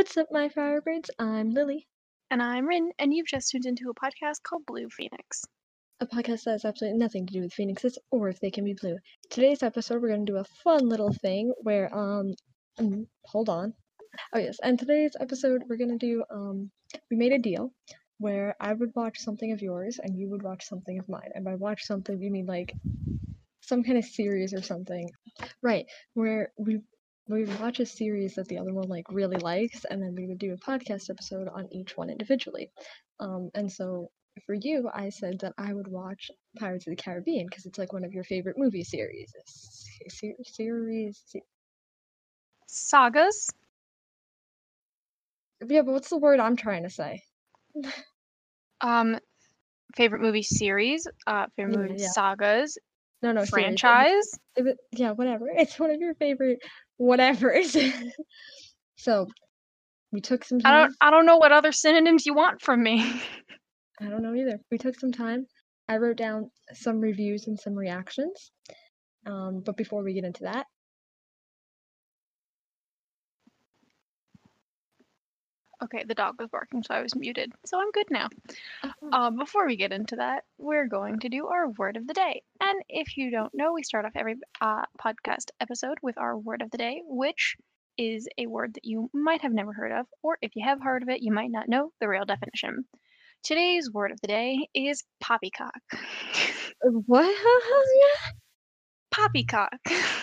What's up, my Firebirds? I'm Lily, And I'm Rin, and you've just tuned into a podcast called Blue Phoenix. a podcast that has absolutely nothing to do with phoenixes or if they can be blue. Today's episode, we're going to do a fun little thing where, um, mm, hold on. Oh, yes, and today's episode, we're going to do, um, we made a deal where I would watch something of yours and you would watch something of mine. And by watch something, you mean like some kind of series or something. Right, where we we would watch a series that the other one like really likes and then we would do a podcast episode on each one individually. Um, and so for you, I said that I would watch Pirates of the Caribbean because it's like one of your favorite movie series. Se- series. Se- Sagas? yeah, but what's the word I'm trying to say? Um, favorite movie series? Uh, favorite movie yeah. sagas? No, no, series. franchise? It- yeah, whatever. It's one of your favorite whatevers. so we took some I time. don't. I don't know what other synonyms you want from me. I don't know either. We took some time. I wrote down some reviews and some reactions. Um, but before we get into that, okay, the dog was barking, so I was muted. So I'm good now. uh, before we get into that, we're going to do our word of the day. And if you don't know, we start off every uh, podcast episode with our word of the day, which is a word that you might have never heard of, or if you have heard of it, you might not know the real definition. Today's word of the day is poppycock. what? poppycock.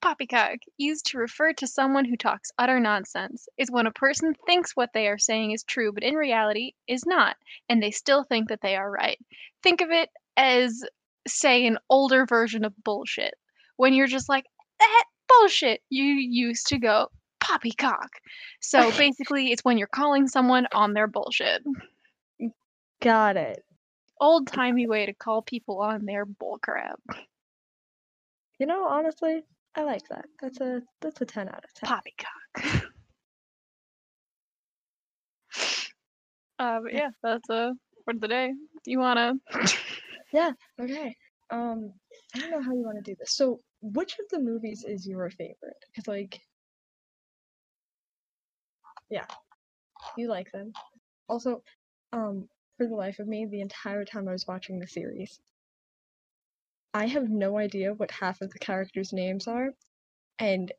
Poppycock, used to refer to someone who talks utter nonsense, is when a person thinks what they are saying is true, but in reality is not, and they still think that they are right. Think of it as, say, an older version of bullshit. When you're just like, that bullshit, you used to go, poppycock. So basically, it's when you're calling someone on their bullshit. Got it. Old timey way to call people on their bullcrap. You know, honestly, I like that. That's a that's a ten out of ten. Poppycock. uh, but yeah, that's a for the day. You wanna? Yeah. Okay. Um, I don't know how you want to do this. So, which of the movies is your favorite? Because like, yeah, you like them. Also, um, for the life of me, the entire time I was watching the series, I have no idea what half of the characters' names are, and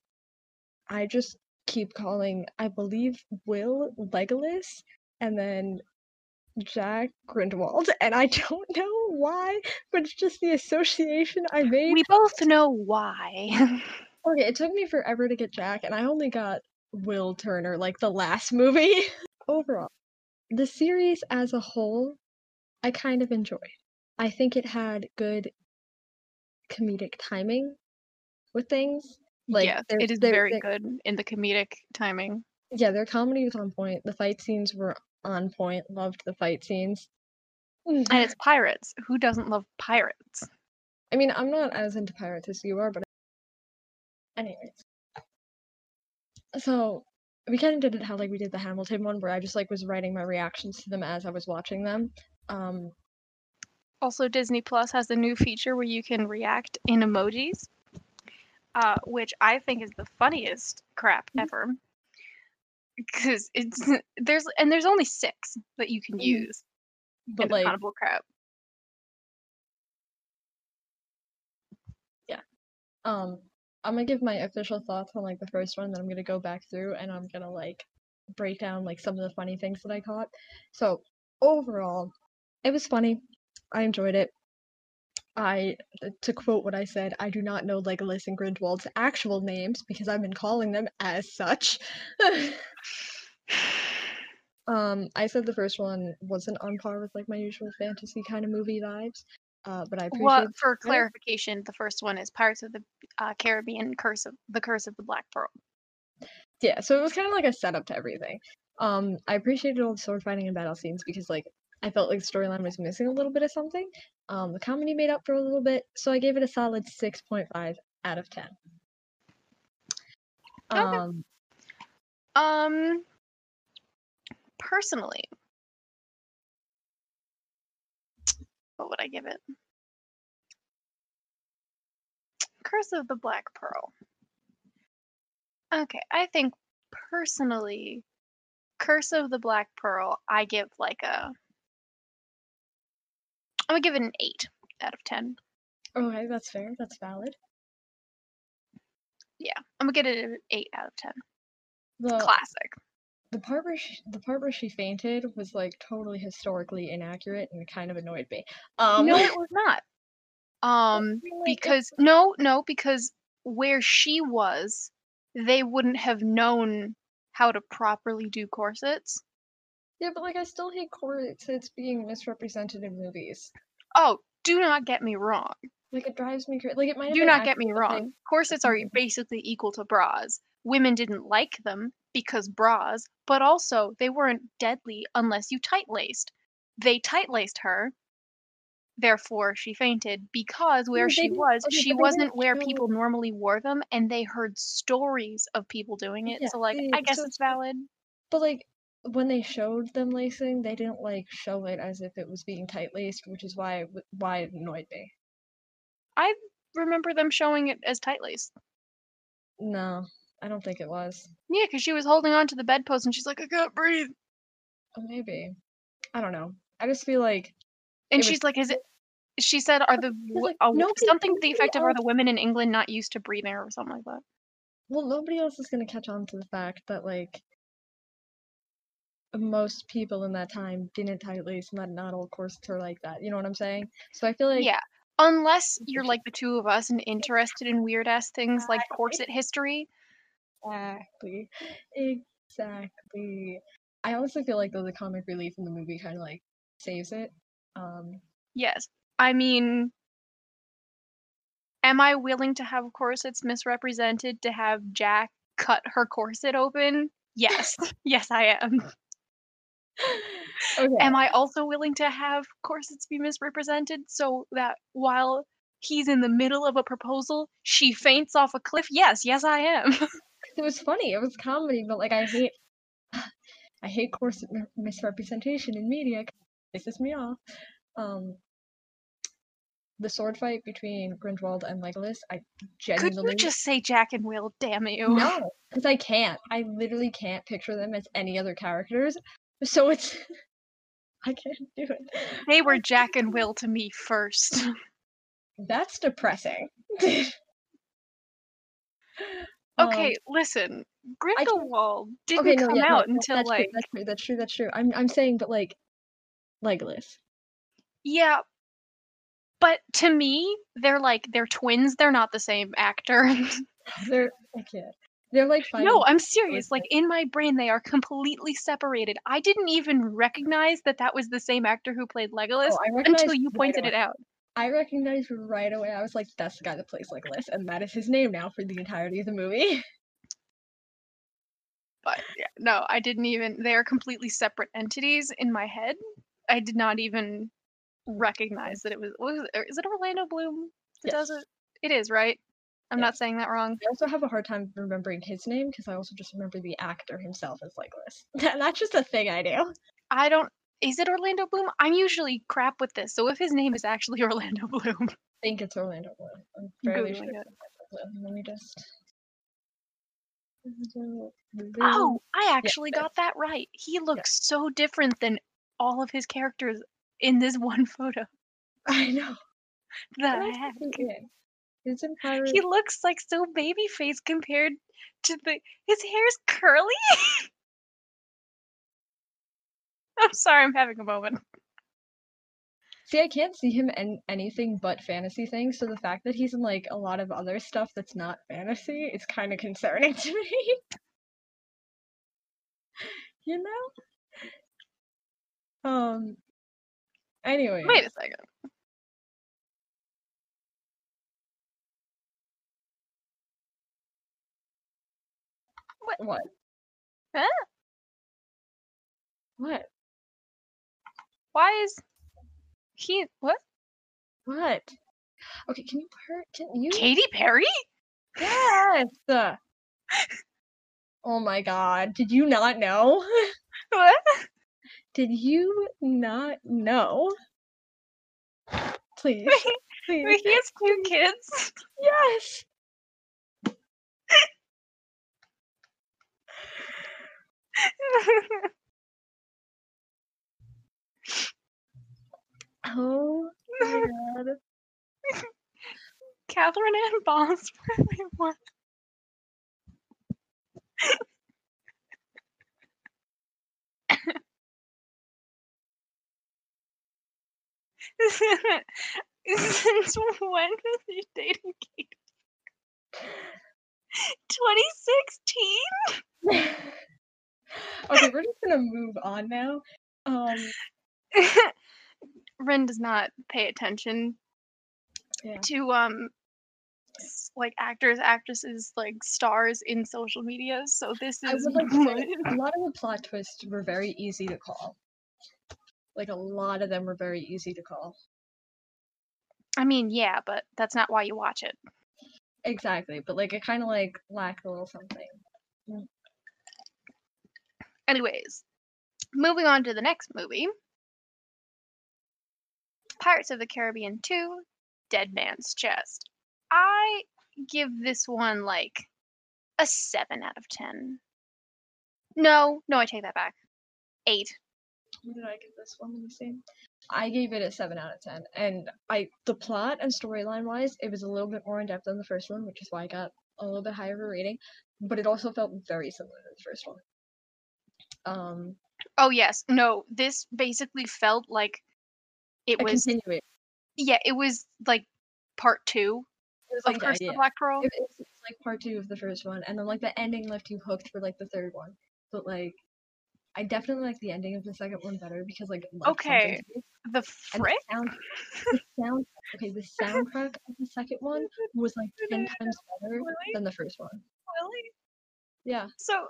I just keep calling, I believe, Will Legolas, and then Jack Grindelwald, and I don't know why, but it's just the association I made. We both know why. Okay, it took me forever to get Jack, and I only got Will Turner, like the last movie. Overall, the series as a whole, I kind of enjoyed. I think it had good comedic timing with things. Like, yes, it is they're- very they're- good in the comedic timing. Yeah, their comedy was on point. The fight scenes were on point. Loved the fight scenes. And it's pirates. Who doesn't love pirates? I mean, I'm not as into pirates as you are, but anyways. So we kind of did it how like we did the Hamilton one, where I just like was writing my reactions to them as I was watching them. Um, Also, Disney Plus has a new feature where you can react in emojis, uh, which I think is the funniest crap Mhm. ever. Because it's there's and there's only six that you can Mhm. use but in like, bull crap. um, I'm gonna give my official thoughts on like the first one, then I'm gonna go back through and I'm gonna like break down like some of the funny things that I caught. So overall, it was funny. I enjoyed it. I, to quote what I said, I do not know Legolas and Grindelwald's actual names because I've been calling them as such. um, I said the first one wasn't on par with like my usual fantasy kind of movie vibes, uh, but I appreciate. Well, for clarification, the first one is Pirates of the uh, Caribbean: Curse of the Curse of the Black Pearl. Yeah, so it was kind of like a setup to everything. Um, I appreciated all the sword fighting and battle scenes because like I felt like the storyline was missing a little bit of something. Um, the comedy made up for a little bit, so I gave it a solid six point five out of ten. Okay. Um, Um, personally, what would I give it? Curse of the Black Pearl. Okay, I think personally, Curse of the Black Pearl, I give like a I would give it an 8 out of 10. Okay, that's fair. That's valid. Yeah, I'm gonna get it an 8 out of 10. The Classic. the part where she, the part where she fainted was like totally historically inaccurate and kind of annoyed me. Um, No, it was not. Um, mean, like, it- because no, no, because where she was, they wouldn't have known how to properly do corsets. Yeah, but like I still hate corsets being misrepresented in movies. Oh, do not get me wrong. Like it drives me crazy. Like it might. have Do not get me accurate, but, like, wrong. Corsets are Mhm. basically equal to bras. Women didn't like them because bras, but also they weren't deadly unless you tight laced. They tight laced her, therefore she fainted because where she was, okay, she wasn't where people normally wore them, and they heard stories of people doing it. Yeah, so, like, they- I guess so it's valid. But like when they showed them lacing, they didn't like show it as if it was being tight laced, which is why it why it annoyed me. I remember them showing it as tight laced. No, I don't think it was. Yeah, because she was holding on to the bedpost and she's like, I can't breathe. Oh, maybe. I don't know. I just feel like And It was- she's like, is it? She said, "Are the like, uh, something to the effect of are the women in England not used to breathing or something like that?" well, nobody else is gonna catch on to the fact that like most people in that time didn't lace, and that not all corsets are like that. You know what I'm saying? So I feel like yeah, unless you're like the two of us and interested in weird ass things like corset history. Exactly. Exactly. I honestly feel like though the comic relief in the movie kind of like saves it. Um, Yes, I mean, am I willing to have corsets misrepresented to have Jack cut her corset open? Yes, yes, I am. Okay. Am I also willing to have corsets be misrepresented so that while he's in the middle of a proposal, she faints off a cliff? Yes, yes, I am. It was funny. It was comedy, but like I hate, I hate corset misrepresentation in media. It pisses me off. Um, the sword fight between Grindelwald and Legolas, I Could genuinely you just say Jack and Will? Damn you! no, because I can't. I literally can't picture them as any other characters. So it's, I can't do it. They were Jack and Will to me first. That's depressing. Okay, Um, listen. Grindelwald didn't okay, no, come yeah, out no, until that's like true, that's true, that's true, that's true. I'm I'm saying, but like, Legolas. yeah. But to me, they're like they're twins. They're not the same actor. They're I can't. They're like no, I'm serious. Like in my brain, they are completely separated. I didn't even recognize that that was the same actor who played oh, Legolas Oh, until you pointed away. it out. I recognized right away. I was like, that's the guy that plays Legolas, and that is his name now for the entirety of the movie. But yeah, no, I didn't even. They are completely separate entities in my head. I did not even recognize that it was. was it, is it Orlando Bloom that does Yes. it? It is, right? I'm not saying that wrong. I also have a hard time remembering his name because I also just remember the actor himself as Legolas. That's just a thing I do. I don't. Is it Orlando Bloom? I'm usually crap with this. So if his name is actually Orlando Bloom, I think it's Orlando Bloom. I'm fairly Googling sure. it. it's Orlando Bloom. Let me just. Oh, I actually there. got that right. He looks so different than all of his characters in this one photo. I know. The heck? Is he in? He's in He looks like so baby face compared to the. His hair's curly. I'm sorry, I'm having a moment. See, I can't see him in anything but fantasy things, so the fact that he's in like a lot of other stuff that's not fantasy is kind of concerning to me. you know? Um. Anyway. Wait a second. What? What? Huh? What? Why is he what? What? Okay, can you per- can you Katy Perry? Yes. Oh my god, did you not know? What? Did you not know? Please. Please. He has two kids. Yes. Oh my god. Catherine Ann Boss. what? Since when was he dating Kate? 2016? Okay, we're just gonna move on now. Um, Rin does not pay attention Yeah. to um like actors, actresses, like stars in social media. So this is like say a lot of the plot twists were very easy to call. Like a lot of them were very easy to call. I mean, yeah, but that's not why you watch it. Exactly, but like it kind of like lacked a little something. Anyways, moving on to the next movie. Pirates of the Caribbean 2, Dead Man's Chest. I give this one like a 7 out of 10. No, no, I take that back. 8. What did I give this one? Let me see. I gave it a seven out of ten, and I the plot and storyline wise, it was a little bit more in depth than the first one, which is why I got a little bit higher of a rating. But it also felt very similar to the first one. Um, Oh, yes. No, this basically felt like it was, continuation. yeah, it was like part 2 It was like Curse of yeah. the Black Pearl. It, it's, it's like part two of the first one, and then like the ending left you hooked for like the third one. But like, I definitely like the ending of the second one better because like it left something Okay. The frick? the sound, the sound, okay, the soundtrack of the second one was like ten times better Really? than the first one. Really? Yeah, So,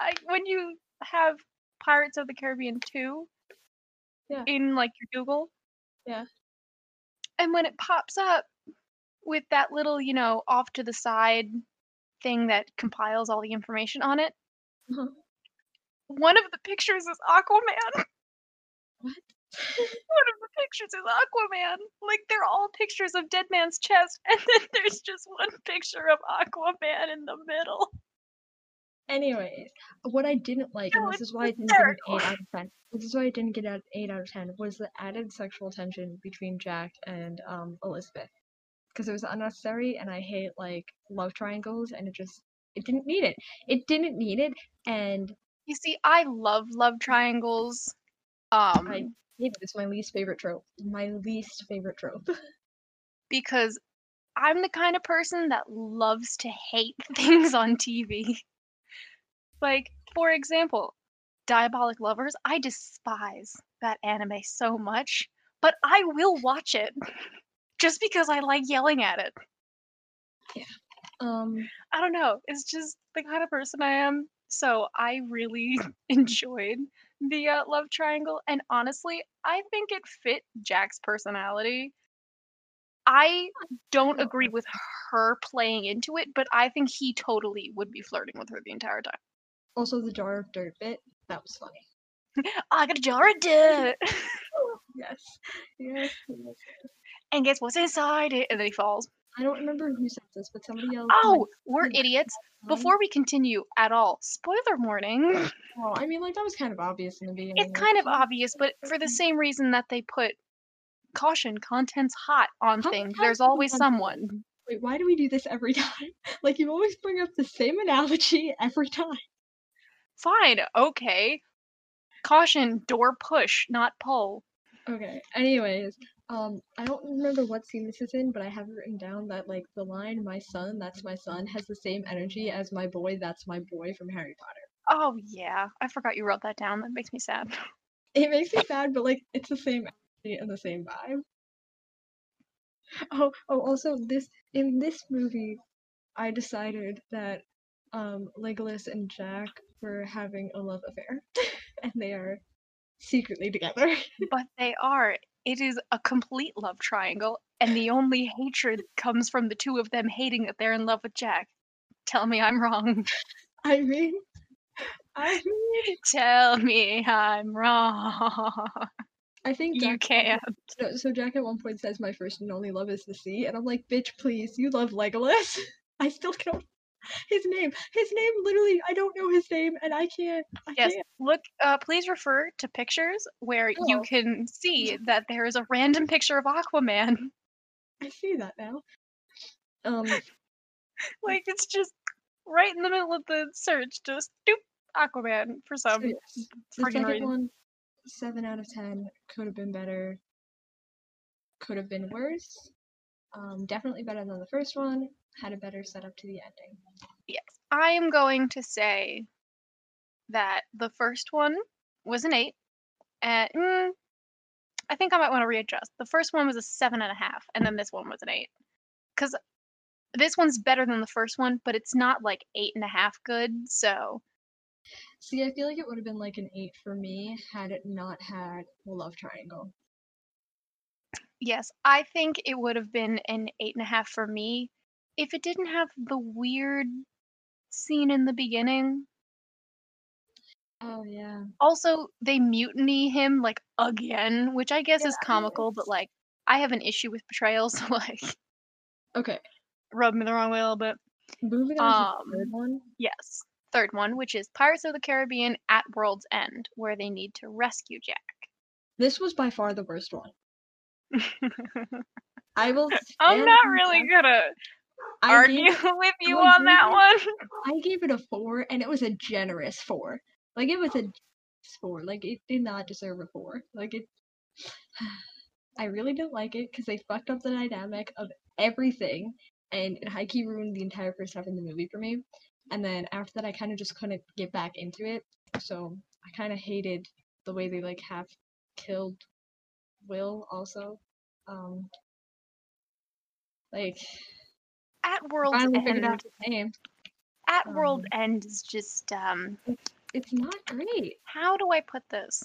I when you have Pirates of the Caribbean 2 Yeah. in like your Google, Yeah. and when it pops up with that little, you know, off to the side thing that compiles all the information on it, Uh-huh. one of the pictures is Aquaman. What? one of the pictures is Aquaman. Like they're all pictures of Dead Man's chest, and then there's just one picture of Aquaman in the middle. Anyways, what I didn't like, and this is why I didn't give it an eight out of ten. This is why I didn't get an eight out of ten. Was the added sexual tension between Jack and um Elizabeth, because it was unnecessary, and I hate like love triangles, and it just it didn't need it. It didn't need it, and You see, I love love triangles. Um, I hate it. It's my least favorite trope. My least favorite trope. because I'm the kind of person that loves to hate things on TV. Like, for example, Diabolik Lovers, I despise that anime so much, but I will watch it just because I like yelling at it. Yeah. um, I don't know, it's just the kind of person I am. So I really enjoyed the uh, love triangle, and honestly, I think it fit Jack's personality. I don't agree with her playing into it, but I think he totally would be flirting with her the entire time. Also the jar of dirt bit. That was funny. I got a jar of dirt, Yes. Yes. yes. and guess what's inside it? And then he falls. I don't remember who said this, but somebody else. Oh, we're idiots. Before we continue at all, spoiler warning. Well, I mean, like that was kind of obvious in the beginning. It's kind of obvious, but for the mm-hmm. same reason that they put caution, contents hot on How- things, how there's always someone. Wait, why do we do this every time? Like you always bring up the same analogy every time. Fine, okay. Caution, door push, not pull. Okay. Anyways, um, I don't remember what scene this is in, but I have written down that like the line "My son, that's my son" has the same energy as "My boy, that's my boy" from Harry Potter. Oh yeah, I forgot you wrote that down. That makes me sad. It makes me sad, but like it's the same energy and the same vibe. Oh, oh, also this in this movie, I decided that um Legolas and Jack were having a love affair, and they are secretly together. But they are. It is a complete love triangle, and the only hatred comes from the two of them hating that they're in love with Jack. Tell me I'm wrong. I mean, I mean, Tell me I'm wrong. I think You Jack one can't. So, so Jack at one point says, "My first and only love is the sea," and I'm like, "Bitch, please, you love Legolas." I still don't. His name. His name literally I don't know his name and I can't I Yes, can't. look, uh, please refer to pictures where you Oh. can see that there is a random picture of Aquaman. I see that now. Um Like it's just right in the middle of the search, just doop Aquaman for some yes, the second reason. one, seven out of ten, could have been better, could have been worse. Um, definitely better than the first one, had a better setup to the ending. Yes, I am going to say that the first one was an eight, and mm, I think I might want to readjust. The first one was a seven and a half, and then this one was an eight. Because this one's better than the first one, but it's not like eight and a half good. So See, I feel like it would have been like an eight for me had it not had the love triangle. yes, I think it would have been an eight and a half for me if it didn't have the weird scene in the beginning. Oh yeah. Also, they mutiny him like again, which I guess Yeah, is I- comical, but like I have an issue with betrayals, so like Okay. rub me the wrong way a little bit. Moving on to the Um, third one. Yes. Third one, which is Pirates of the Caribbean at World's End, where they need to rescue Jack. This was by far the worst one. I will. I'm not really gonna I argue with you I on that gave one. I gave it a four, and it was a generous four. Like it was a four. Like it did not deserve a four. Like it. I really don't like it because they fucked up the dynamic of everything, and it high key ruined the entire first half of the movie for me. And then after that, I kind of just couldn't get back into it. So I kind of hated the way they like half killed Will also. Um, like At World's finally figured out End. his name. At World um, End is just um. It's not great. How do I put this?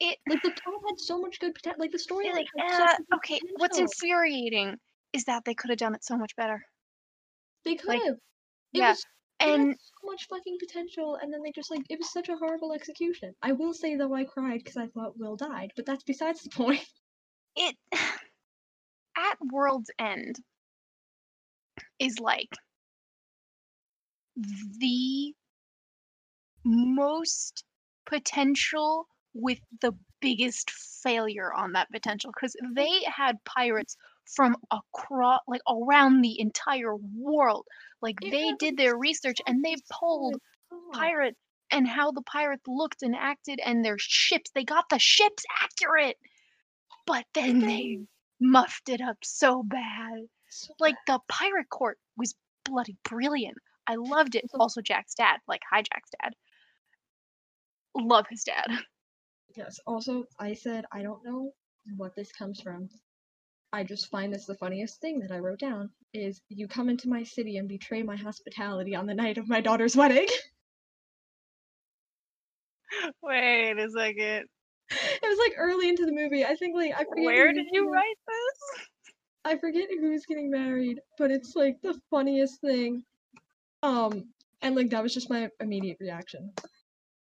It Like the plot had so much good potential. Like the story, like uh, good okay. What's infuriating is that they could have done it so much better. They could have. It yeah, was and so much fucking potential, and then they just like it was such a horrible execution. I will say though, I cried because I thought Will died, but that's besides the point. it at World's End is like the most potential with the biggest failure on that potential because they had pirates from across like around the entire world. Like they did their research and they pulled pirates and how the pirates looked and acted and their ships they got the ships accurate but then they muffed it up so bad Like the pirate court was bloody brilliant i loved it Also- also jack's dad like hi jack's dad love his dad Yes. Also, I said I don't know what this comes from. I just find this the funniest thing that I wrote down is you come into my city and betray my hospitality on the night of my daughter's wedding. wait a second it was like early into the movie. I think like I where did you write this I forget who's getting married, but it's like the funniest thing. Um, and like that was just my immediate reaction.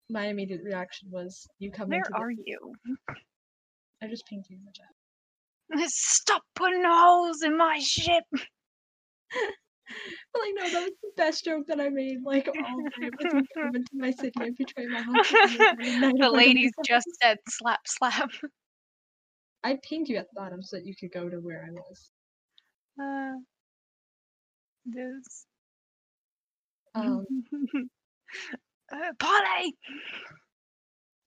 My immediate reaction was you come where into the- are you I just pinged you in the chat. stop putting holes in my ship But like no, that was the best joke that I made. Like all day was come into my city and betray my on the night the of my ladies just said slap slap I pinged you at the bottom so that you could go to where I was. Uh, this Um, uh, Polly!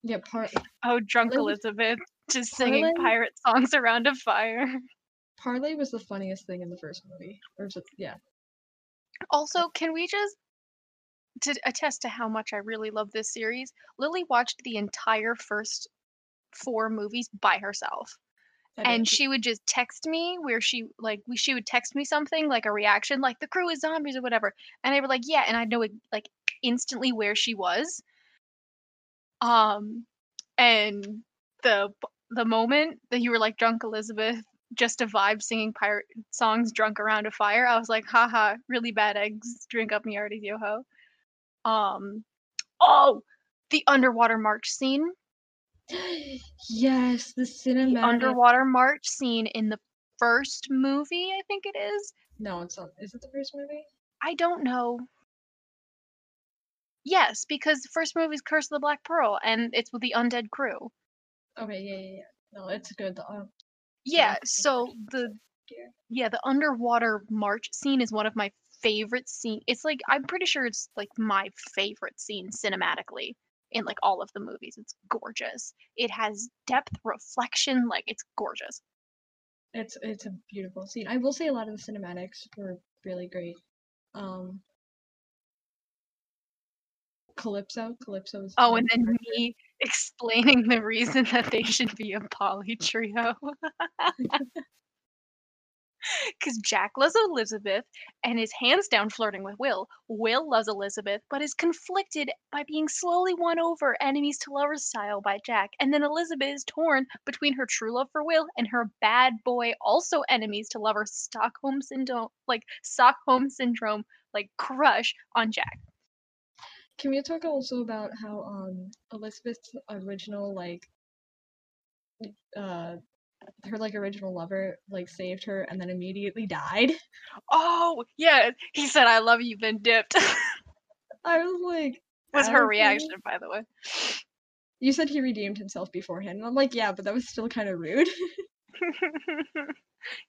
yeah, part Oh, drunk Elizabeth just singing Parlay- pirate songs around a fire. Parley was the funniest thing in the first movie. Or it, yeah, Also, can we just to attest to how much I really love this series? Lily watched the entire first four movies by herself. And she would just text me where she like we she would text me something like a reaction like the crew is zombies or whatever and they were like yeah and i know like instantly where she was. Um and the the moment that you were like drunk elizabeth just a vibe singing pirate songs drunk around a fire i was like haha really bad eggs drink up me already yo ho um oh the underwater march scene yes, the the cinematic. underwater march scene in the first movie, I think it is. No, it's not. Is it the first movie? I don't know. Yes, because the first movie is Curse of the Black Pearl, and it's with the undead crew. Okay, yeah, yeah, yeah. No, it's good. Uh, Yeah, so the yeah, the underwater march scene is one of my favorite scene. It's like I'm pretty sure it's like my favorite scene cinematically in like all of the movies. It's gorgeous. It has depth, reflection, like it's gorgeous. It's it's a beautiful scene. I will say a lot of the cinematics were really great. Um, Calypso, Calypso was. Oh, and then favorite. me explaining the reason that they should be a poly trio. Because Jack loves Elizabeth and is hands down flirting with Will. Will loves Elizabeth, but is conflicted by being slowly won over enemies to lovers style by Jack. And then Elizabeth is torn between her true love for Will and her bad boy, also enemies to lovers Stockholm syndrome, like Stockholm syndrome, like crush on Jack. Can we talk also about how um Elizabeth's original like uh her like original lover like saved her and then immediately died? Oh, yeah, he said, I love you, then dipped. I was like, was her reaction, by the way. you said he redeemed himself beforehand, and I'm like, yeah, but that was still kind of rude.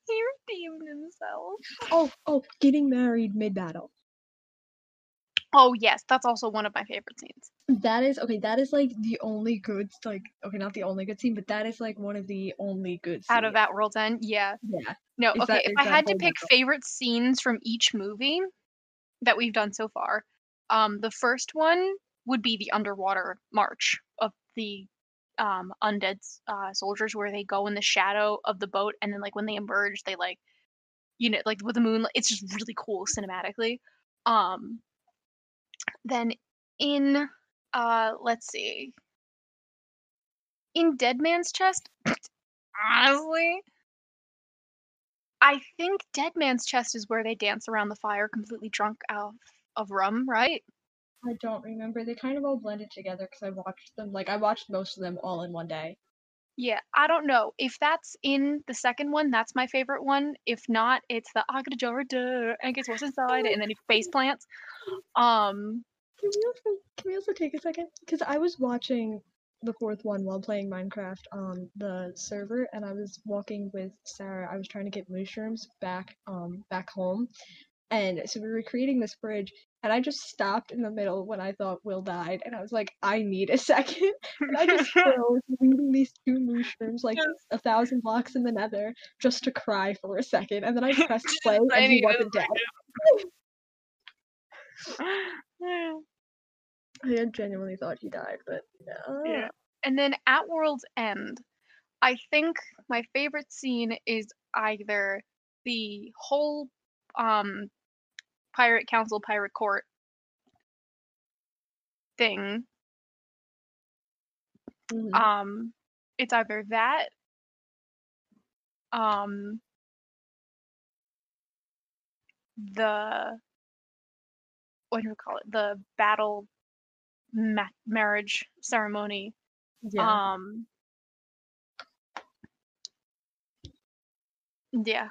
he redeemed himself. oh, oh, getting married mid battle. Oh yes, that's also one of my favorite scenes. That is okay. That is like the only good, like okay, not the only good scene, but that is like one of the only good. Out of that World's End, yeah. yeah. No, Is okay. that- if I had to pick battle. favorite scenes from each movie that we've done so far, um, the first one would be the underwater march of the um undead uh, soldiers, where they go in the shadow of the boat, and then like when they emerge, they like, you know, like with the moon. It's just really cool cinematically. Um, then in uh, let's see, in Dead Man's Chest, honestly. I think Dead Man's Chest is where they dance around the fire completely drunk out of rum, right? I don't remember. They kind of all blended together because I watched them. Like I watched most of them all in one day. Yeah, I don't know. If that's in the second one, that's my favorite one. If not, it's the Agdajara and gets what's inside and then he face plants. Um, Can we also can we also take a second? Because I was watching the fourth one while playing Minecraft on the server, and I was walking with Sarah. I was trying to get mushrooms back um back home, and so we were creating this bridge. And I just stopped in the middle when I thought Will died, and I was like, I need a second. And I just froze these two mushrooms like Yes. a thousand blocks in the nether just to cry for a second, and then I pressed play and he wasn't dead. I genuinely thought he died, but no. Yeah. And then at World's End, I think my favorite scene is either the whole um pirate council pirate court thing. Mhm. Um it's either that um the what do you call it? The battle ma- marriage ceremony yeah. Um. Yeah,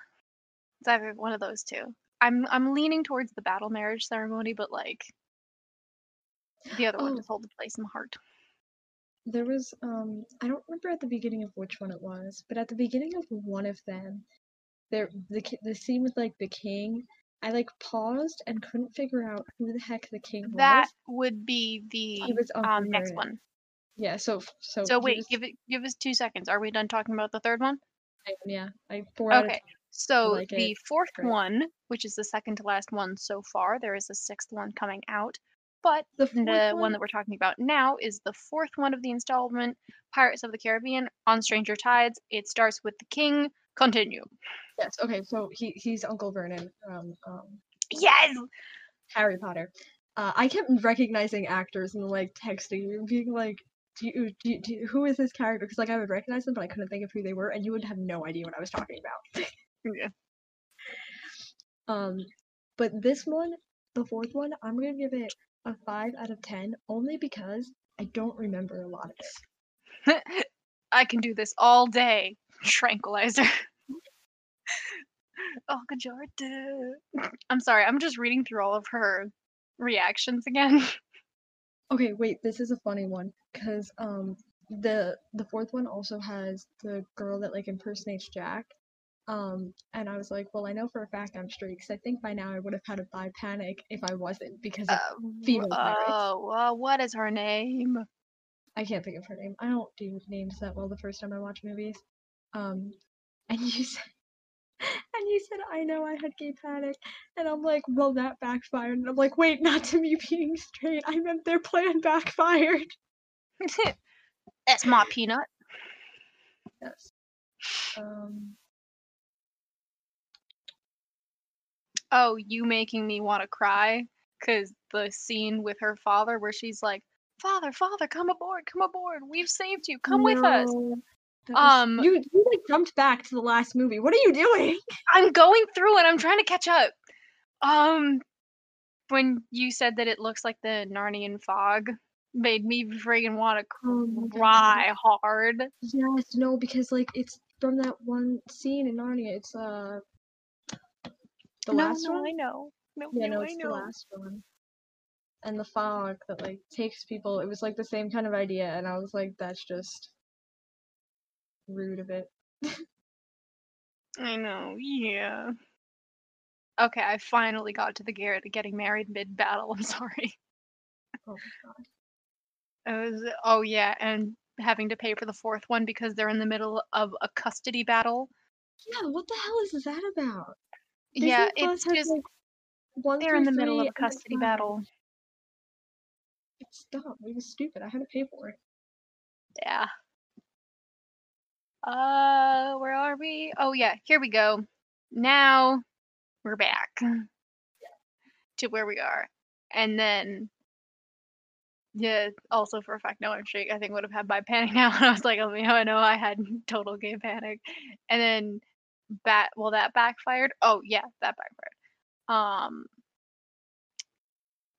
it's either one of those two. I'm I'm leaning towards the battle marriage ceremony, but like the other one Oh. just hold the place in the heart. There was um I don't remember at the beginning of which one it was, but at the beginning of one of them, there the the scene with like the king, I like paused and couldn't figure out who the heck the king That was. That would be the He was Uncle um next one. Yeah, so so So wait, give it give us two seconds. Are we done talking about the third one? I- yeah, I four Okay. So like the it. fourth Great. one, which is the second to last one so far, there is a sixth one coming out. But the the one. one that we're talking about now is the fourth one of the installment, Pirates of the Caribbean on Stranger Tides. It starts with the king. Continue. Yes, okay, so he he's Uncle Vernon from um Yes. Harry Potter. Uh, I kept recognizing actors and like texting you, being like, do you, do you, do you, who is this character? Because like I would recognize them, but I couldn't think of who they were, and you would have no idea what I was talking about. Yeah. Um, but this one, the fourth one, I'm gonna give it a five out of ten, only because I don't remember a lot of it. I can do this all day. Tranquilizer. oh, good. I'm sorry. I'm just reading through all of her reactions again. Okay, wait, this is a funny one because um the the fourth one also has the girl that like impersonates Jack. Um, and I was like, well, I know for a fact I'm straight because I think by now I would have had a bi panic if I wasn't because of Uh, female pirates. oh, uh, what is her name? I can't think of her name. I don't do names that well the first time I watch movies. Um, and you said, and you said, I know I had gay panic, and I'm like, well, that backfired. And I'm like, wait, not to me being straight. I meant their plan backfired. That's my peanut. Yes. Um, Oh, you making me want to cry? Cause the scene with her father where she's like, "Father, father, come aboard, come aboard. We've saved you. Come with us." was- Um, you you like jumped back to the last movie. What are you doing? I'm going through and I'm trying to catch up. Um, when you said that it looks like the Narnian fog, made me friggin' want to Oh cry hard. Yes, no, because like it's from that one scene in Narnia. It's uh the no, last no, one. I know. No, Yeah, no, no, I it's the last one. And the fog that like takes people. It was like the same kind of idea, and I was like, that's just rude of it. I know. Yeah. Okay, I finally got to the Garrett getting married mid battle. I'm sorry. Oh my god. It was, oh yeah, and having to pay for the fourth one because they're in the middle of a custody battle. Yeah, what the hell is that about? Yeah, Plus it's just like, one they're in the middle of a custody five. battle. It's dumb. It was stupid. I had to pay for it. Yeah. Uh, where are we? Oh yeah, here we go. Now we're back to where we are, and then yeah, also for a fact, no, I'm straight. I think would have had bi panic now, and I was like, oh no, I know I had total gay panic, and then bat. Well, that backfired. Oh yeah, that backfired. Um,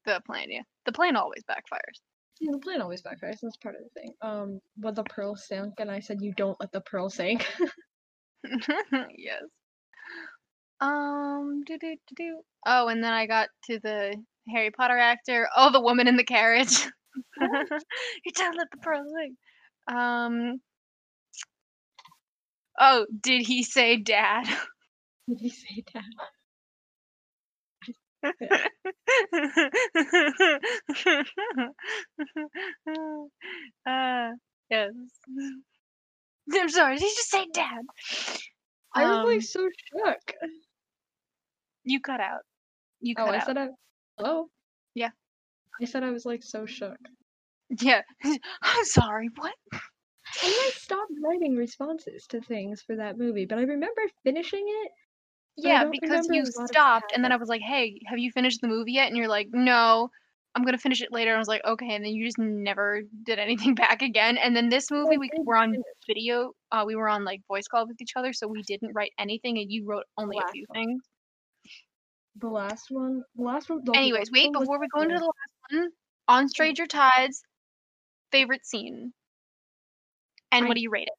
the plan, yeah, the plan always backfires. Yeah, the plan always backfires. That's part of the thing. Um, when the pearl sank, and I said, "You don't let the pearl sink." yes. Um, do do do do. Oh, and then I got to the Harry Potter actor. Oh, the woman in the carriage. you don't let the pearl sink. Um. Oh, did he say dad? Did he say dad? uh, yes. I'm sorry. Did you just say dad? I was Um, like so shook. You cut out. You Oh, cut I out. said I. Hello. Yeah. I said I was like so shook. Yeah. I'm sorry. What? I stopped writing responses to things for that movie, but I remember finishing it. Yeah, because you a lot of what stopped, and then I was like, "Hey, have you finished the movie yet?" And you're like, "No, I'm gonna finish it later." And I was like, "Okay," and then you just never did anything back again. And then this movie, we were on video, uh, we were on like voice call with each other, so we didn't write anything, and you wrote only a few things. The last one. The last one. The, Anyways, last wait, before we go into the last one, on Stranger Tides, favorite scene, and I- what do you rate it?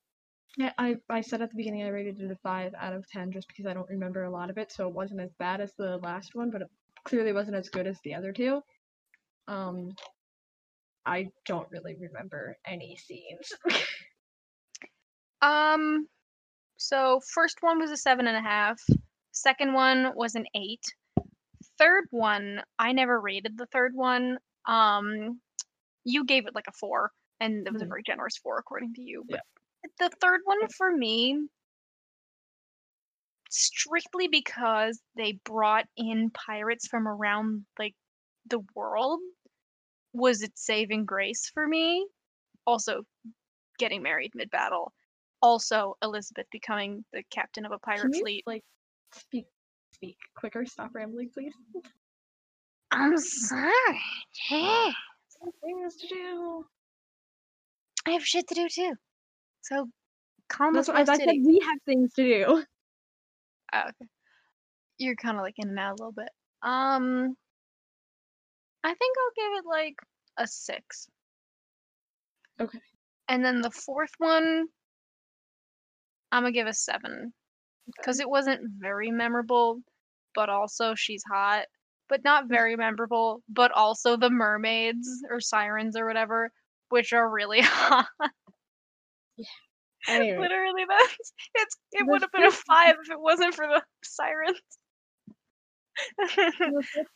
Yeah, I I said at the beginning I rated it a five out of ten just because I don't remember a lot of it, so it wasn't as bad as the last one, but it clearly wasn't as good as the other two. Um, I don't really remember any scenes. Um, so first one was a seven and a half. Second one was an eight. Third one, I never rated the third one. Um, you gave it like a four, and it was a Mhm. very generous four according to you. But the third one for me, strictly because they brought in pirates from around like the world, was it saving grace for me. Also, getting married mid battle. Also, Elizabeth becoming the captain of a pirate fleet. like speak speak quicker? Stop rambling, please. I'm sorry. Yeah. Things to do. I have shit to do too. So calm That's us what I, I said. We have things to do. Oh, okay. You're kind of like in and out a little bit. Um, I think I'll give it like a six. Okay. And then the fourth one, I'm gonna give a seven because it wasn't very memorable, but also she's hot. but not very memorable. But also the mermaids or sirens or whatever, which are really hot. Anyway, Literally, that's it's. It would have been a five if it wasn't for the sirens.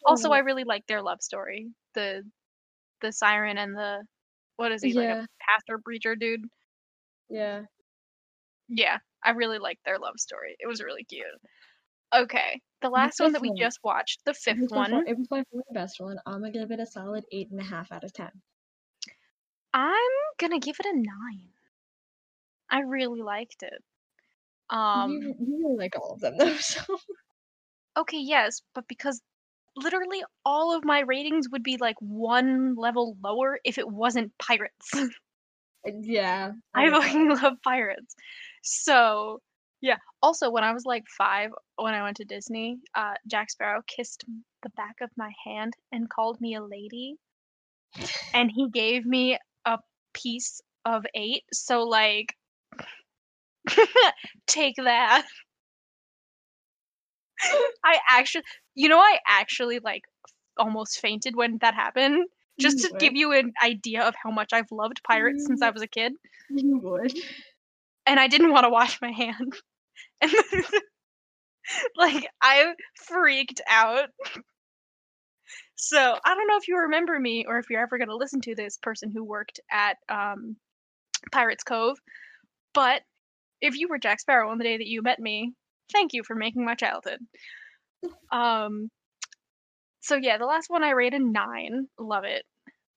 also, I really like their love story. The the siren and the what is he like a pastor preacher dude? yeah. Yeah, I really liked their love story. It was really cute. Okay, the last one that we one. just watched, the fifth by one. it was by far the best one. I'm gonna give it a solid eight and a half out of ten. I'm gonna give it a nine. I really liked it. Um, you, you really like all of them though, so okay, yes, but because literally all of my ratings would be like one level lower if it wasn't pirates. yeah. I fucking love pirates. So, yeah. Also, when I was like five, when I went to Disney, uh, Jack Sparrow kissed the back of my hand and called me a lady. And he gave me a piece of eight. So, like, take that. I actually, you know, I actually like almost fainted when that happened. Just to give you an idea of how much I've loved pirates since I Mm. was a kid You would. and I didn't want to wash my hand. And like I freaked out. So I don't know if you remember me or if you're ever gonna listen to this person who worked at um, Pirates Cove, but if you were Jack Sparrow on the day that you met me, thank you for making my childhood. Um, so yeah, the last one I rated nine. Love it.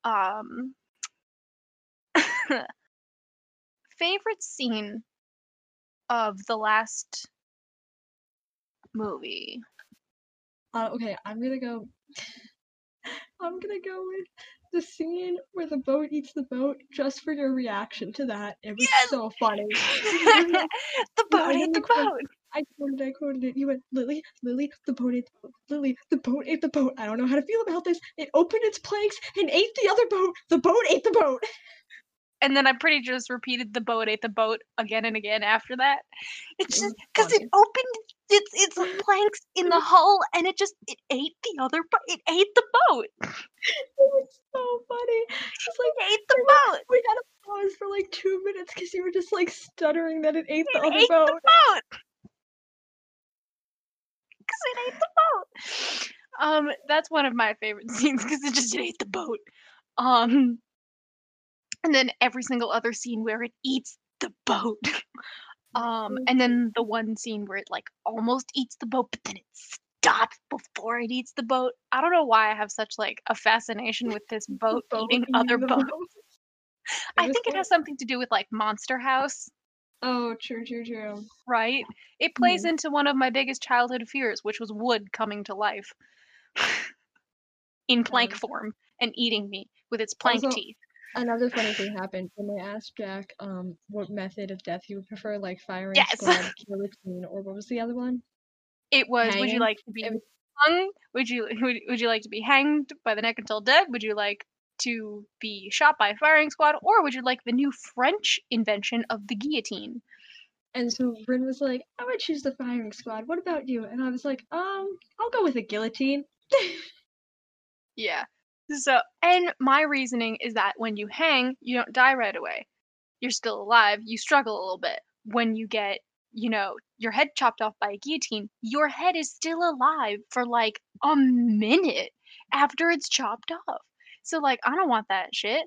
Um, favorite scene of the last movie. Uh, okay, I'm gonna go. I'm gonna go with the scene where the boat eats the boat. Just for your reaction to that, it was Yes! so funny. the boat ate the boat. I quoted, I quoted it. You went, Lily, Lily, the boat ate the boat. Lily, the boat ate the boat. I don't know how to feel about this. It opened its planks and ate the other boat. The boat ate the boat. And then I pretty just repeated the boat ate the boat again and again after that. It's just because it opened its its planks in the hull and it just it ate the other boat. It ate the boat. It was so funny. It's like It ate the we had- boat. we had a pause for like two minutes because you were just like stuttering that it ate the It other ate boat. the boat. Because it ate the boat. Um, that's one of my favorite scenes because it just ate the boat. Um, and then every single other scene where it eats the boat. Um, and then the one scene where it like almost eats the boat, but then it stops before it eats the boat. I don't know why I have such like a fascination with this boat boat eating eating other boats. boat. I think it has something to do with like Monster House, Oh, true, true, true. right? It plays Mhm. into one of my biggest childhood fears, which was wood coming to life in plank form and eating me with its plank also- teeth. Another funny thing happened when they asked Jack um what method of death he would prefer, like firing Yes. squad, guillotine, or what was the other one? It was would you Hanging? like to be It was- hung? Would you would, would you like to be hanged by the neck until dead? Would you like to be shot by a firing squad or would you like the new French invention of the guillotine? And so Rin was like, I would choose the firing squad. What about you? And I was like, um, I'll go with a guillotine. Yeah. So, and my reasoning is that when you hang, you don't die right away. You're still alive. You struggle a little bit. When you get, you know, your head chopped off by a guillotine, your head is still alive for like a minute after it's chopped off. So, like, I don't want that shit.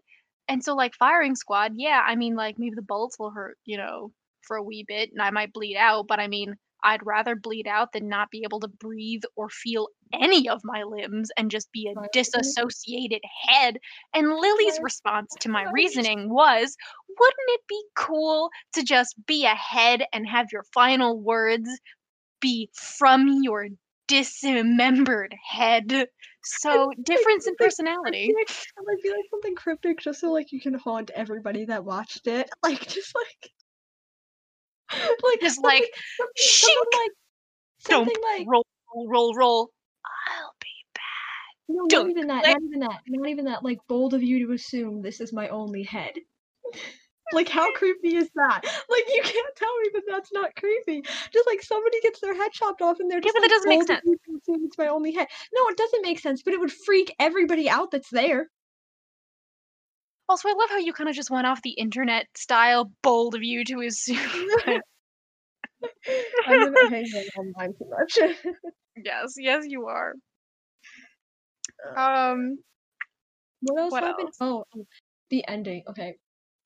And so, like, firing squad, yeah, I mean, like, maybe the bullets will hurt, you know, for a wee bit and I might bleed out, but I mean, I'd rather bleed out than not be able to breathe or feel any of my limbs and just be a disassociated head. And Lily's response to my reasoning was, wouldn't it be cool to just be a head and have your final words be from your dismembered head? So, difference in personality. It might be like something cryptic just so like you can haunt everybody that watched it. Like just like like Just like, something, something shink, like Don't like roll, roll, roll. I'll be back. no, not don't even that, not even that, not even that. Like bold of you to assume this is my only head. Like, how creepy is that? Like, you can't tell me that that's not creepy. Just like somebody gets their head chopped off and they're Yeah, just but that like, doesn't make sense." It's my only head. No, it doesn't make sense, but it would freak everybody out that's there. Also, I love how you kind of just went off the internet style, bold of you to assume. I'm gonna hang out online too much. yes, yes, you are. Um, what else what happened? else? Oh, oh, the ending. Okay.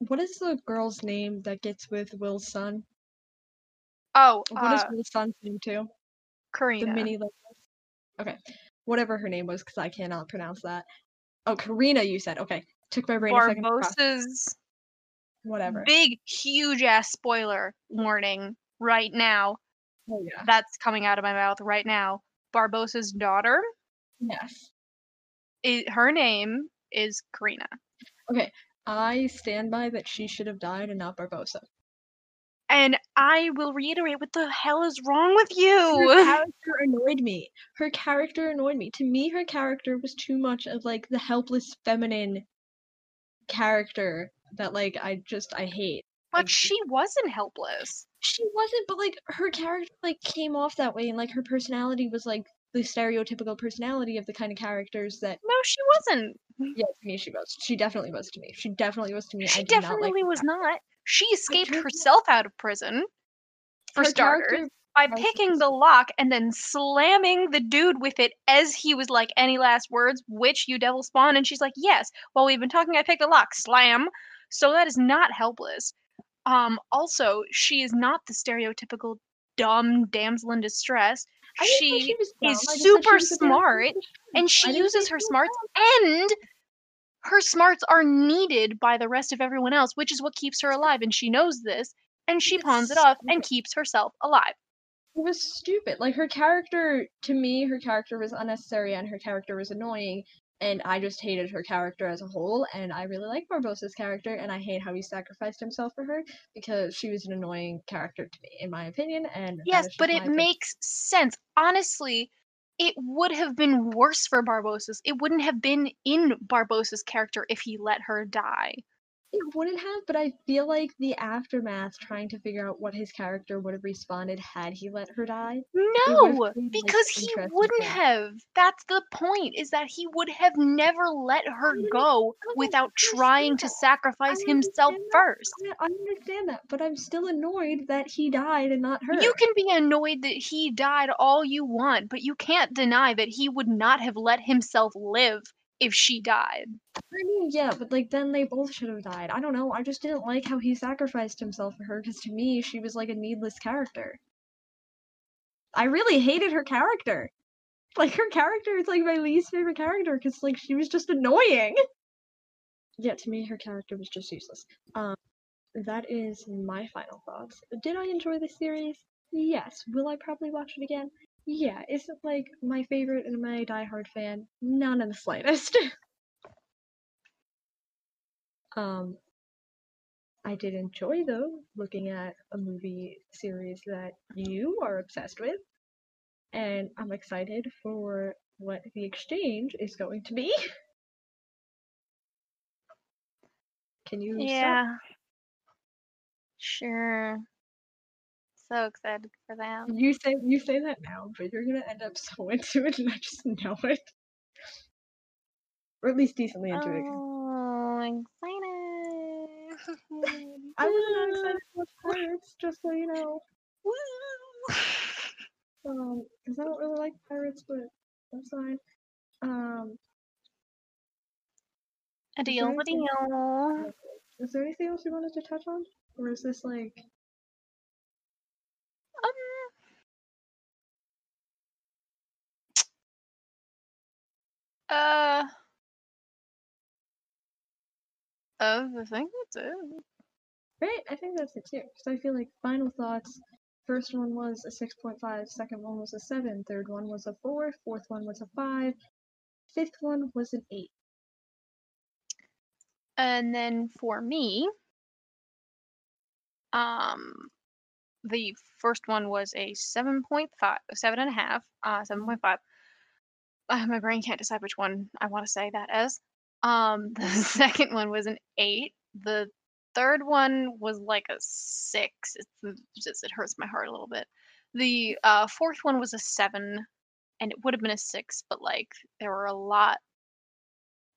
What is the girl's name that gets with Will's son? Oh, What is uh, Will's son's name too? Carina. The mini Okay. Whatever her name was, because I cannot pronounce that. Oh, Carina, you said. Okay. Took my brain a second to process. Barbossa's Whatever. big, huge ass spoiler warning right now. Oh yeah. That's coming out of my mouth right now. Barbossa's daughter, Yes. i her name is Carina. Okay. I stand by that she should have died and not Barbossa. And I will reiterate what the hell is wrong with you? Her character annoyed me. Her character annoyed me. To me, her character was too much of like the helpless feminine character that like I just I hate. But Like, she wasn't helpless. she wasn't, but like her character like came off that way, and like her personality was like the stereotypical personality of the kind of characters that No, she wasn't. yeah to me she was. She definitely was to me. She definitely was to me. I She did not like definitely was not. She escaped herself out of prison, for Her starters, by picking the lock and then slamming the dude with it as he was like, any last words, witch, you devil spawn? And she's like, yes. While we've been talking, I picked the lock. Slam. So that is not helpless. Um, also, she is not the stereotypical dumb damsel in distress. She she is I just said she super was a damsel in smart, and she I didn't say uses her smarts and her smarts are needed by the rest of everyone else, which is what keeps her alive, and she knows this, and she pawns it off and keeps herself alive. It was stupid. Like her character, to me, her character was unnecessary and her character was annoying, and I just hated her character as a whole. And I really like Barbossa's character, and I hate how he sacrificed himself for her because she was an annoying character to me, in my opinion. And Yes, but it opinion. makes sense. Honestly, it would have been worse for Barbossa's. It wouldn't have been in Barbossa's character if he let her die. It wouldn't have, but I feel like the aftermath, trying to figure out what his character would have responded had he let her die. No, been, like, because he wouldn't have. That's the point, is that he would have never let her go without trying to sacrifice himself that. first. I understand that, but I'm still annoyed that he died and not her. You can be annoyed that he died all you want, but you can't deny that he would not have let himself live if she died. I mean, yeah, but like then they both should have died. I don't know. I just didn't like how he sacrificed himself for her because to me she was like a needless character. I really hated her character. Like her character is like my least favorite character because like she was just annoying. Yeah, to me her character was just useless. Um, that is my final thoughts. Did I enjoy the series? Yes. Will I probably watch it again? Yeah. Is it like my favorite and my diehard fan? None in the slightest. Um, I did enjoy though looking at a movie series that you are obsessed with, and I'm excited for what the exchange is going to be. Can you stop? Yeah. Sure. So excited for them. You say you say that now, but you're gonna end up so into it, and I just know it, or at least decently into it. Oh, excited. I was not excited watch Pirates, just so you know. Um, because I don't really like pirates, but that's fine. Um, A deal, a deal. is there anything else you wanted to touch on, or is this like? Um, uh, uh, I think that's it. Right, I think that's it too. Because I feel like final thoughts. First one was a 6.5, second one was a 7, third one was a 4, fourth one was a 5, fifth one was an 8. And then for me, um, the first one was a 7.5, seven and a half, uh, 7.5. Uh, my brain can't decide which one I want to say that as. Um, the second one was an 8. The third one was like a six. It's mm, just it hurts my heart a little bit. The uh, fourth one was a seven, and it would have been a six, but like there were a lot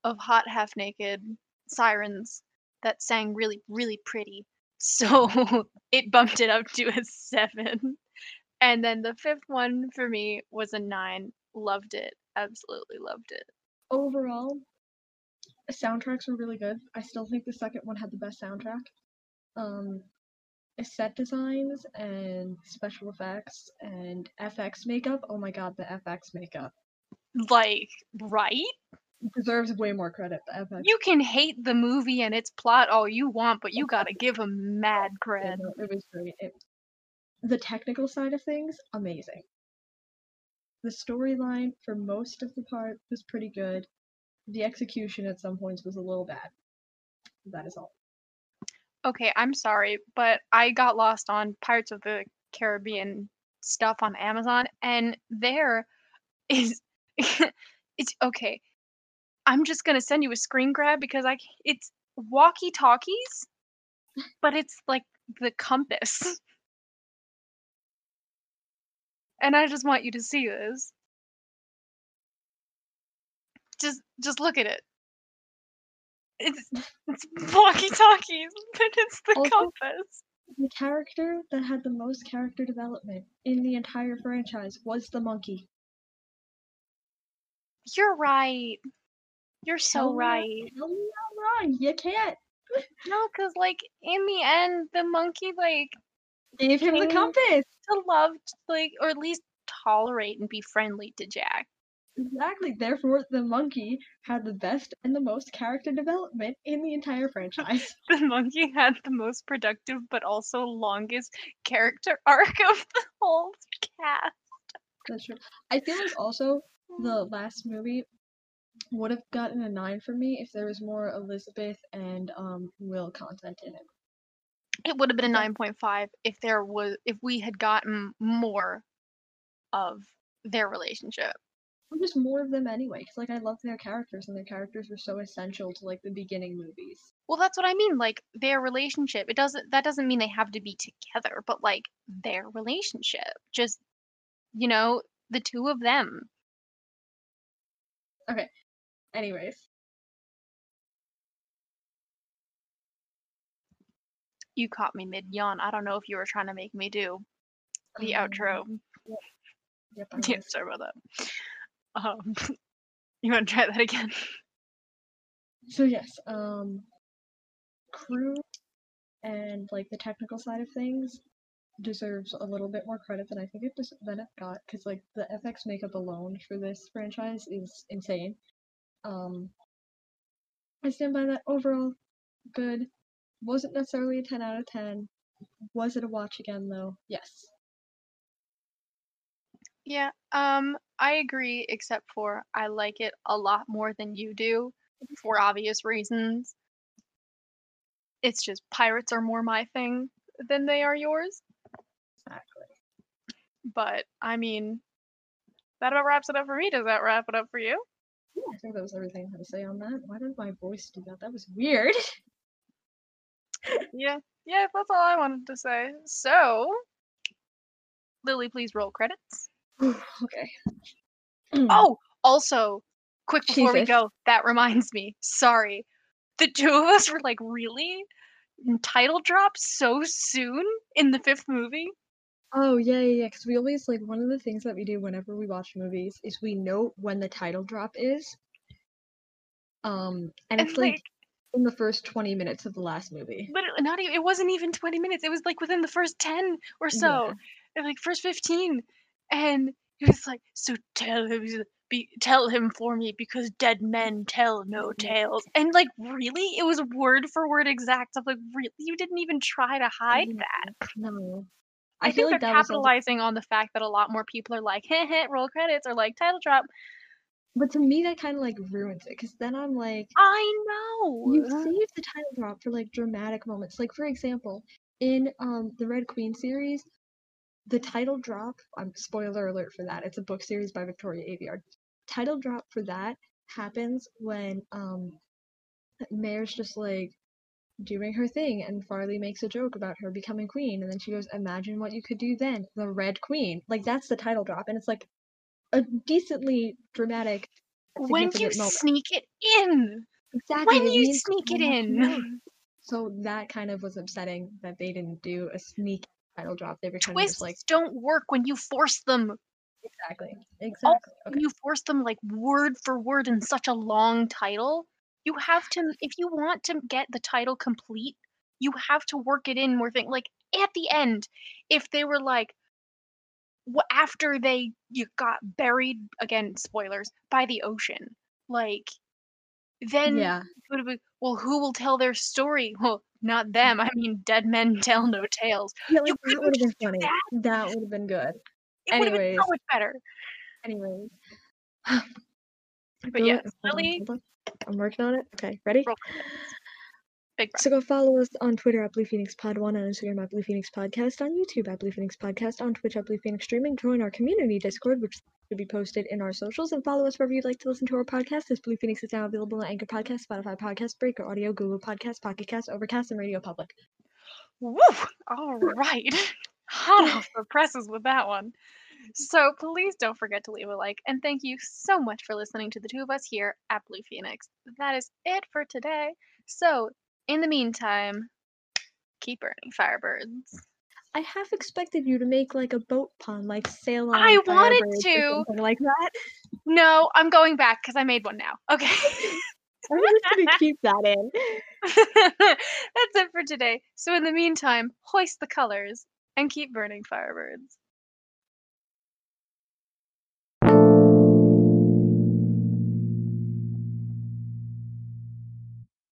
of hot half naked sirens that sang really really pretty, so it bumped it up to a seven. And then the fifth one for me was a nine. Loved it, absolutely loved it. Overall, the soundtracks were really good. I still think the second one had the best soundtrack. Um, set designs and special effects and FX makeup. Oh my god, the FX makeup Like, right? Deserves way more credit. You can hate the movie and its plot all you want, but you gotta give them mad Yeah, no, it was great. It, the technical side of things, amazing. The storyline for most of the part was pretty good. The execution at some points was a little bad. That is all. Okay, I'm sorry, but I got lost on Pirates of the Caribbean stuff on Amazon, and there is it's okay. I'm just gonna send you a screen grab because I it's walkie talkies, but it's like the compass, and I just want you to see this. Just just look at it. It's it's walkie talkies, but it's the Also- compass. The character that had the most character development in the entire franchise was the monkey. You're right. You're so right. Tell me I'm wrong. You can't. No, because like in the end, the monkey like Gave him the compass. to love like or at least tolerate and be friendly to Jack. Exactly. Therefore, the monkey had the best and the most character development in the entire franchise. The monkey had the most productive but also longest character arc of the whole cast. That's true. I feel like also the last movie would have gotten a nine for me if there was more Elizabeth and um Will content in it. It would have been a nine point five if there was if we had gotten more of their relationship. Or just more of them anyway, because like I love their characters and their characters were so essential to like the beginning movies. Well, that's what I mean. Like their relationship. It doesn't. That doesn't mean they have to be together, but like their relationship. Just you know, the two of them. Anyways, You caught me mid yawn. I don't know if you were trying to make me do the um, outro. Yep, I Yeah, sorry about that. Um, you want to try that again? So yes, um, crew and like the technical side of things deserves a little bit more credit than I think it des- than it got because like the FX makeup alone for this franchise is insane. Um, I stand by that. Overall, good. Wasn't necessarily a ten out of ten. Was it a watch again though? Yes. Yeah. Um, I agree, except for I like it a lot more than you do, for obvious reasons. It's just pirates are more my thing than they are yours. Exactly. But I mean, that about wraps it up for me. Does that wrap it up for you? I think that was everything I had to say on that. Why did my voice do that? That was weird. Yeah. Yeah, that's all I wanted to say. So, Lily, please roll credits. okay. Oh, also, quick before we go, that reminds me. Sorry. The two of us were like, really? Title drop so soon in the fifth movie? Oh yeah, yeah, yeah. Because we always like one of the things that we do whenever we watch movies is we note when the title drop is. Um, and And it's like like, in the first twenty minutes of the last movie. literally, not even, it wasn't even 20 minutes. It was like within the first 10 or so, Yeah. like first 15. And he was like, so tell him, be, tell him for me because dead men tell no tales. And like, really? It was word for word exact. I'm like, really? You didn't even try to hide Mhm. that. No. I, I, feel think like they're capitalizing on the fact that a lot more people are like, heh heh, roll credits or like title drop. but to me that kind of like ruins it because then I'm like, I know. you saved the title drop for like dramatic moments. Like for example, in um the Red Queen series, the title drop. Um, spoiler alert for that. It's a book series by Victoria Aveyard. Title drop for that happens when um Mare's just like, doing her thing, and Farley makes a joke about her becoming queen, and then she goes, "Imagine what you could do then, the Red Queen." Like that's the title drop, and it's like a decently dramatic. When you moment. sneak it in. Exactly. When you sneak it so much more. in. So that kind of was upsetting that they didn't do a sneak title drop. They were kind of Twists just like don't work when you force them. exactly, oh, exactly. when Okay. you force them like word for word in such a long title, you have to if you want to get the title complete, you have to work it in more thing like at the end, if they were like after they you got buried again spoilers by the ocean like then Yeah. would have been well who will tell their story well not them i mean dead men tell no tales Yeah, like that would have been funny. that That would have been good. it would have been Anyways, so much better anyways. but yeah, lily. I'm working on it. Okay, ready? So go follow us on Twitter at Blue Phoenix Pod One, on Instagram at Blue Phoenix Podcast, on YouTube at Blue Phoenix Podcast, on Twitch at Blue Phoenix Streaming. Join our community Discord, which should be posted in our socials, and follow us wherever you'd like to listen to our podcast. This Blue Phoenix is now available on Anchor Podcast, Spotify Podcast, Breaker Audio, Google Podcast, Pocket Cast, Overcast, and Radio Public. Woo! All right. Hot off the presses with that one. So please don't forget to leave a like. And thank you so much for listening to the two of us here at Blue Phoenix. That is it for today. So, in the meantime, keep burning firebirds. I half expected you to make like a boat pun, like sail on. I wanted to. something like that. No, I'm going back because I made one now. Okay. I'm just gonna keep that in. That's it for today. So, in the meantime, hoist the colors and keep burning firebirds.